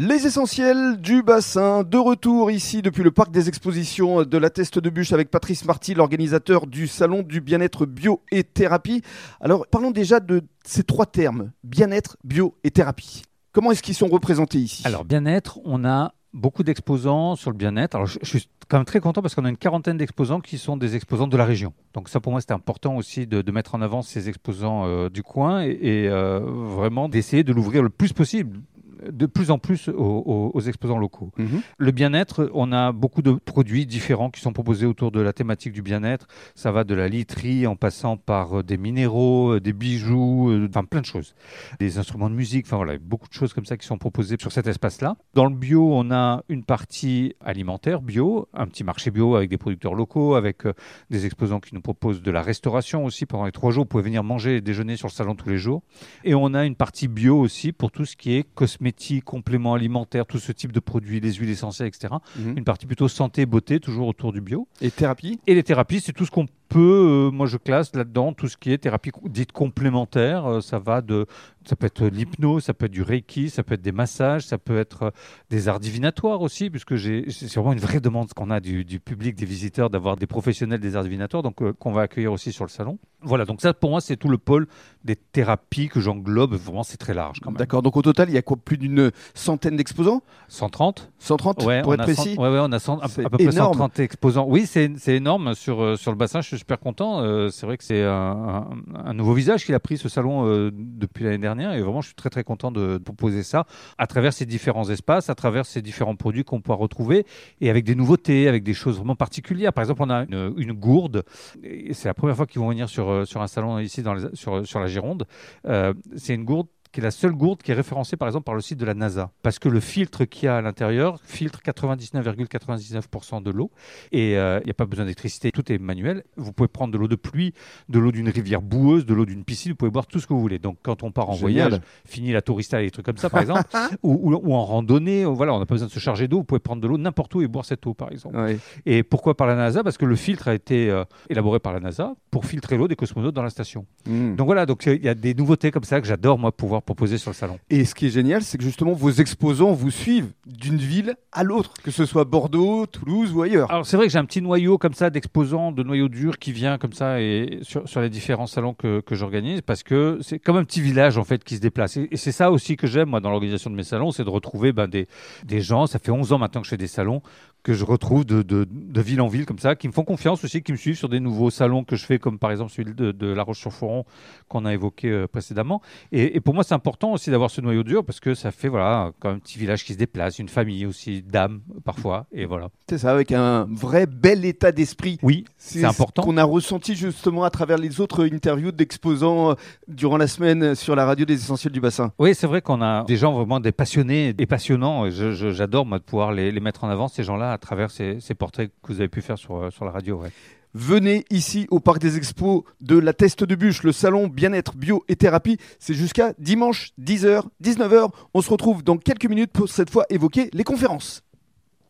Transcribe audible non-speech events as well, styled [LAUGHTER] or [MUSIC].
Les essentiels du bassin, de retour ici depuis le parc des expositions de la Teste de Bûche avec Patrice Marty, l'organisateur du salon du bien-être bio et thérapie. Alors parlons déjà de ces trois termes, bien-être, bio et thérapie. Comment est-ce qu'ils sont représentés ici? Alors bien-être, on a beaucoup d'exposants sur le bien-être. Alors je, suis quand même très content parce qu'on a une quarantaine d'exposants qui sont des exposants de la région. Donc ça pour moi c'était important aussi de, mettre en avant ces exposants euh, du coin et, euh, vraiment d'essayer de l'ouvrir le plus possible de plus en plus aux, exposants locaux. Mhm. Le bien-être, on a beaucoup de produits différents qui sont proposés autour de la thématique du bien-être. Ça va de la literie en passant par euh, des minéraux, euh, des bijoux, euh, enfin plein de choses. Des instruments de musique, enfin voilà, beaucoup de choses comme ça qui sont proposées sur cet espace-là. Dans le bio, on a une partie alimentaire bio, un petit marché bio avec des producteurs locaux, avec des exposants qui nous proposent de la restauration aussi. Pendant les trois jours, vous pouvez venir manger et déjeuner sur le salon tous les jours. Et on a une partie bio aussi pour tout ce qui est cosmétique compléments alimentaires, tout ce type de produits, les huiles essentielles, etc. Mhm. Une partie plutôt santé, beauté, toujours autour du bio. Et thérapie? Et les thérapies, c'est tout ce qu'on peut, euh, moi je classe là-dedans tout ce qui est thérapie dite complémentaire. Euh, ça va de, ça peut être l'hypnose, ça peut être du reiki, ça peut être des massages, ça peut être euh, des arts divinatoires aussi, puisque c'est vraiment une vraie demande qu'on a du, public, des visiteurs, d'avoir des professionnels des arts divinatoires, donc qu'on va accueillir aussi sur le salon. Voilà, donc ça pour moi c'est tout le pôle des thérapies que j'englobe. Vraiment c'est très large. D'accord, donc au total il y a quoi? Plus d'une centaine d'exposants? 130. 130 ouais, pour être précis? Oui, ouais, on a à, peu près 130 exposants. Oui, c'est énorme sur sur le bassin. Je super content. Euh, c'est vrai que c'est un, nouveau visage qu'il a pris ce salon euh, depuis l'année dernière et vraiment je suis très très content de, proposer ça à travers ces différents espaces, à travers ces différents produits qu'on pourra retrouver et avec des nouveautés, avec des choses vraiment particulières. Par exemple, on a une, gourde. C'est la première fois qu'ils vont venir sur, euh, sur un salon ici dans sur, sur la Gironde. c'est une gourde qui est la seule gourde qui est référencée par exemple par le site de la NASA. Parce que le filtre qu'il y a à l'intérieur filtre 99,99% de l'eau et euh, il n'y a pas besoin d'électricité, tout est manuel. Vous pouvez prendre de l'eau de pluie, de l'eau d'une rivière boueuse, de l'eau d'une piscine, vous pouvez boire tout ce que vous voulez. Donc quand on part en voyage, fini la tourista et des trucs comme ça par [LAUGHS] exemple, ou, en randonnée, euh, voilà, on n'a pas besoin de se charger d'eau, vous pouvez prendre de l'eau n'importe où et boire cette eau par exemple. Et pourquoi par la NASA? Parce que le filtre a été euh, élaboré par la NASA pour filtrer l'eau des cosmonautes dans la station. Hmm. Donc voilà, donc il y a des nouveautés comme ça que j'adore moi pouvoir proposer sur le salon. Et ce qui est génial, c'est que justement vos exposants vous suivent d'une ville à l'autre, que ce soit Bordeaux, Toulouse ou ailleurs. Alors c'est vrai que j'ai un petit noyau comme ça d'exposants, de noyau dur qui vient comme ça et sur, les différents salons que, que j'organise parce que c'est comme un petit village en fait qui se déplace. Et, c'est ça aussi que j'aime moi dans l'organisation de mes salons, c'est de retrouver ben, des, des gens. Ça fait 11 ans maintenant que je fais des salons que je retrouve de, de, de, ville en ville comme ça, qui me font confiance aussi, qui me suivent sur des nouveaux salons que je fais, comme par exemple celui de, de La Roche-sur-Foron qu'on a évoqué euh, précédemment. Et, et, pour moi, c'est important aussi d'avoir ce noyau dur parce que ça fait voilà, comme un petit village qui se déplace, une famille aussi, d'âme parfois. Et voilà. C'est ça, avec un vrai bel état d'esprit. Oui, c'est important. qu'on a ressenti justement à travers les autres interviews d'exposants euh, durant la semaine sur la radio des essentiels du bassin. Oui, c'est vrai qu'on a des gens vraiment des passionnés et passionnants. J'adore moi de pouvoir les, les mettre en avant, ces gens-là à travers ces, portraits que vous avez pu faire sur, euh, la radio. Venez ici au Parc des Expos de la Teste de Bûche, le salon bien-être, bio et thérapie. C'est jusqu'à dimanche 10h, 19h. On se retrouve dans quelques minutes pour cette fois évoquer les conférences.